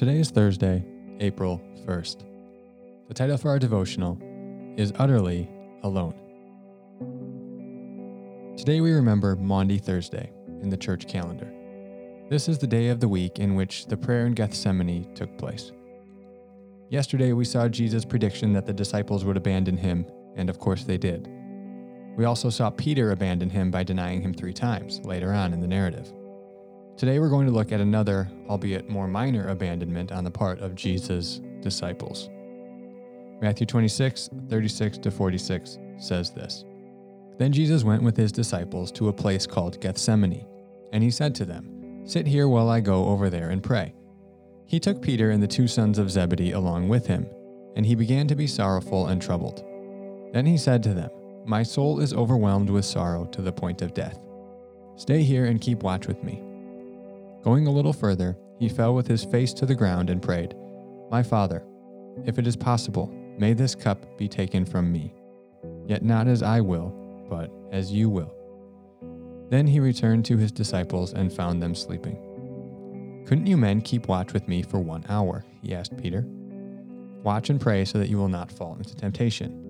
Today is Thursday, April 1st. The title for our devotional is Utterly Alone. Today we remember Maundy Thursday in the church calendar. This is the day of the week in which the prayer in Gethsemane took place. Yesterday we saw Jesus' prediction that the disciples would abandon him, and of course they did. We also saw Peter abandon him by denying him three times later on in the narrative. Today we're going to look at another, albeit more minor, abandonment on the part of Jesus' disciples. Matthew 26, 36 to 46 says this Then Jesus went with his disciples to a place called Gethsemane, and he said to them, Sit here while I go over there and pray. He took Peter and the two sons of Zebedee along with him, and he began to be sorrowful and troubled. Then he said to them, My soul is overwhelmed with sorrow to the point of death. Stay here and keep watch with me. Going a little further, he fell with his face to the ground and prayed, My Father, if it is possible, may this cup be taken from me. Yet not as I will, but as you will. Then he returned to his disciples and found them sleeping. Couldn't you men keep watch with me for one hour? He asked Peter. Watch and pray so that you will not fall into temptation.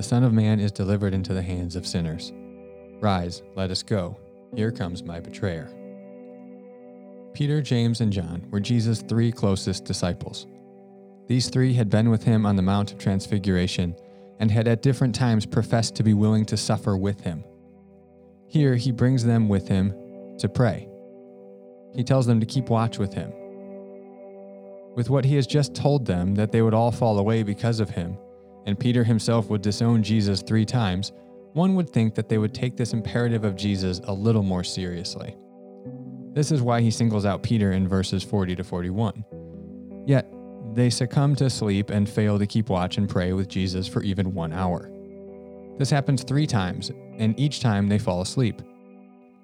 The Son of Man is delivered into the hands of sinners. Rise, let us go. Here comes my betrayer. Peter, James, and John were Jesus' three closest disciples. These three had been with him on the Mount of Transfiguration and had at different times professed to be willing to suffer with him. Here he brings them with him to pray. He tells them to keep watch with him. With what he has just told them that they would all fall away because of him, and Peter himself would disown Jesus three times, one would think that they would take this imperative of Jesus a little more seriously. This is why he singles out Peter in verses 40 to 41. Yet, they succumb to sleep and fail to keep watch and pray with Jesus for even one hour. This happens three times, and each time they fall asleep.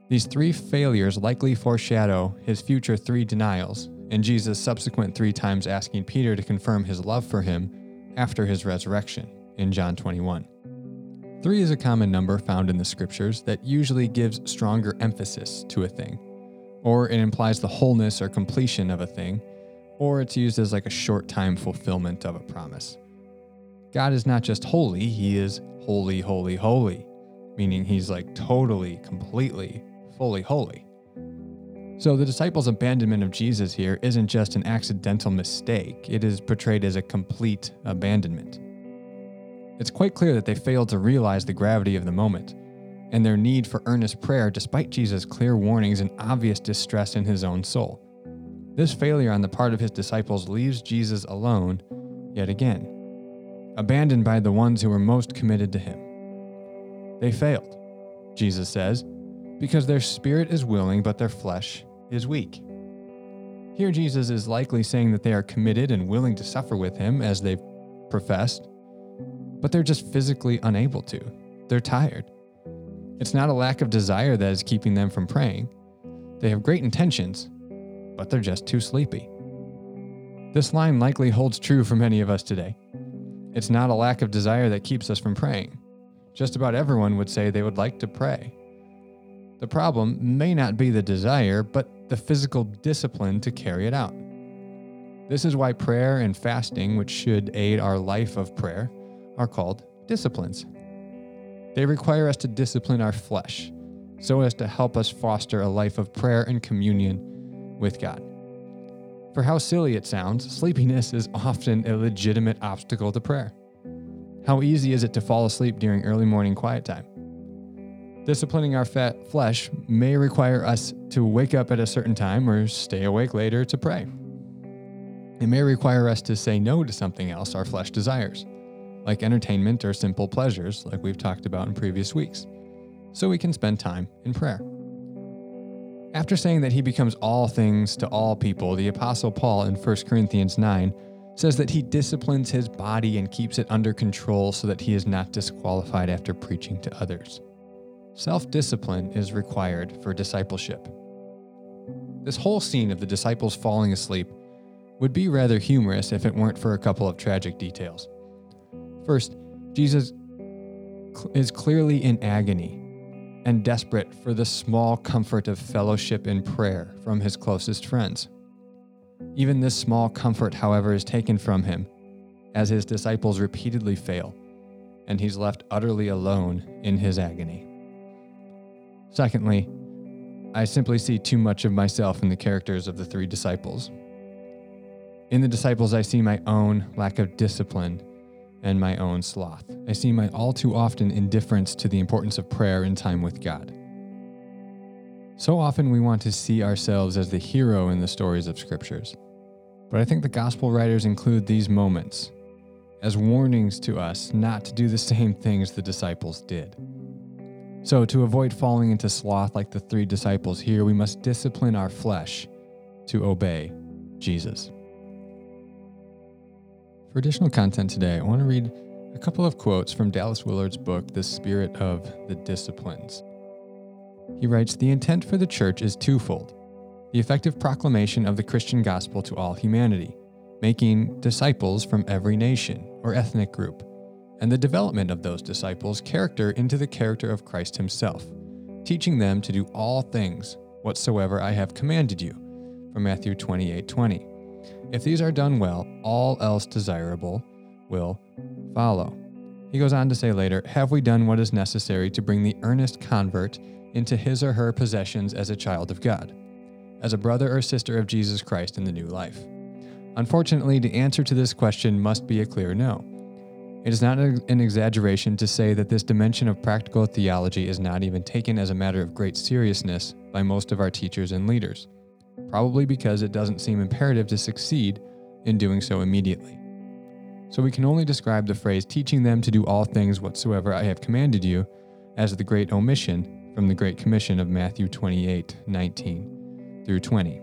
These three failures likely foreshadow his future three denials, and Jesus' subsequent three times asking Peter to confirm his love for him after his resurrection in John 21. Three is a common number found in the scriptures that usually gives stronger emphasis to a thing or it implies the wholeness or completion of a thing, or it's used as like a short time fulfillment of a promise. God is not just holy, he is holy, holy, holy, meaning he's like totally, completely, fully holy. So the disciples' abandonment of Jesus here isn't just an accidental mistake, it is portrayed as a complete abandonment. It's quite clear that they failed to realize the gravity of the moment and their need for earnest prayer despite Jesus' clear warnings and obvious distress in his own soul. This failure on the part of his disciples leaves Jesus alone yet again, abandoned by the ones who were most committed to him. They failed, Jesus says, because their spirit is willing, but their flesh is weak. Here, Jesus is likely saying that they are committed and willing to suffer with him as they've professed, but they're just physically unable to. They're tired. It's not a lack of desire that is keeping them from praying. They have great intentions, but they're just too sleepy. This line likely holds true for many of us today. It's not a lack of desire that keeps us from praying. Just about everyone would say they would like to pray. The problem may not be the desire, but the physical discipline to carry it out. This is why prayer and fasting, which should aid our life of prayer, are called disciplines. They require us to discipline our flesh so as to help us foster a life of prayer and communion with God. For how silly it sounds, sleepiness is often a legitimate obstacle to prayer. How easy is it to fall asleep during early morning quiet time? Disciplining our fat flesh may require us to wake up at a certain time or stay awake later to pray. It may require us to say no to something else our flesh desires like entertainment or simple pleasures, like we've talked about in previous weeks. so we can spend time in prayer. After saying that he becomes all things to all people, the Apostle Paul in 1 Corinthians 9 says that he disciplines his body and keeps it under control so that he is not disqualified after preaching to others. Self discipline is required for discipleship. This whole scene of the disciples falling asleep would be rather humorous if it weren't for a couple of tragic details. First, Jesus is clearly in agony and desperate for the small comfort of fellowship in prayer from his closest friends. Even this small comfort, however, is taken from him as his disciples repeatedly fail, and he's left utterly alone in his agony. Secondly, I simply see too much of myself in the characters of the three disciples. In the disciples, I see my own lack of discipline and my own sloth. I see my all too often indifference to the importance of prayer and time with God. So often we want to see ourselves as the hero in the stories of scriptures. But I think the gospel writers include these moments as warnings to us not to do the same things the disciples did. So, to avoid falling into sloth like the three disciples here, we must discipline our flesh to obey Jesus. For additional content today, I want to read a couple of quotes from Dallas Willard's book, The Spirit of the Disciplines. He writes The intent for the church is twofold the effective proclamation of the Christian gospel to all humanity, making disciples from every nation or ethnic group, and the development of those disciples' character into the character of Christ Himself, teaching them to do all things whatsoever I have commanded you. From Matthew 28 20. If these are done well, all else desirable will follow. He goes on to say later, Have we done what is necessary to bring the earnest convert into his or her possessions as a child of God, as a brother or sister of Jesus Christ in the new life? Unfortunately, the answer to this question must be a clear no. It is not an exaggeration to say that this dimension of practical theology is not even taken as a matter of great seriousness by most of our teachers and leaders probably because it doesn't seem imperative to succeed in doing so immediately. So we can only describe the phrase teaching them to do all things whatsoever I have commanded you as the great omission from the Great Commission of Matthew 28 19 through 20.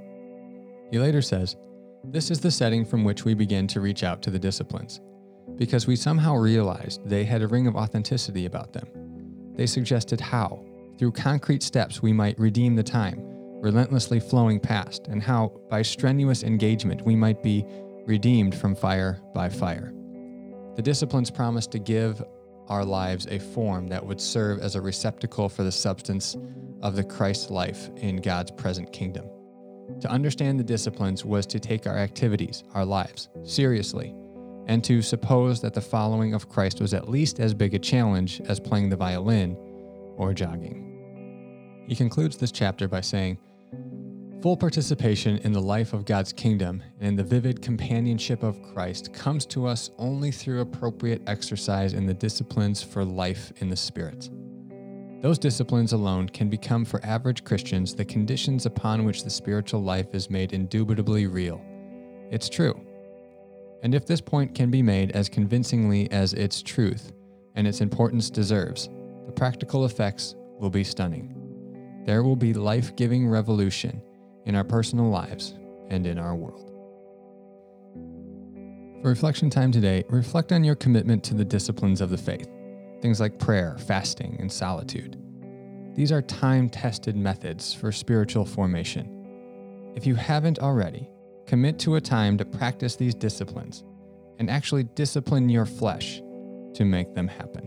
He later says, This is the setting from which we begin to reach out to the disciplines, because we somehow realized they had a ring of authenticity about them. They suggested how, through concrete steps, we might redeem the time relentlessly flowing past, and how, by strenuous engagement, we might be redeemed from fire by fire. The disciplines promise to give our lives a form that would serve as a receptacle for the substance of the Christ life in God's present kingdom. To understand the disciplines was to take our activities, our lives, seriously, and to suppose that the following of Christ was at least as big a challenge as playing the violin or jogging. He concludes this chapter by saying, Full participation in the life of God's kingdom and in the vivid companionship of Christ comes to us only through appropriate exercise in the disciplines for life in the Spirit. Those disciplines alone can become for average Christians the conditions upon which the spiritual life is made indubitably real. It's true. And if this point can be made as convincingly as its truth and its importance deserves, the practical effects will be stunning. There will be life giving revolution in our personal lives and in our world. For reflection time today, reflect on your commitment to the disciplines of the faith, things like prayer, fasting, and solitude. These are time tested methods for spiritual formation. If you haven't already, commit to a time to practice these disciplines and actually discipline your flesh to make them happen.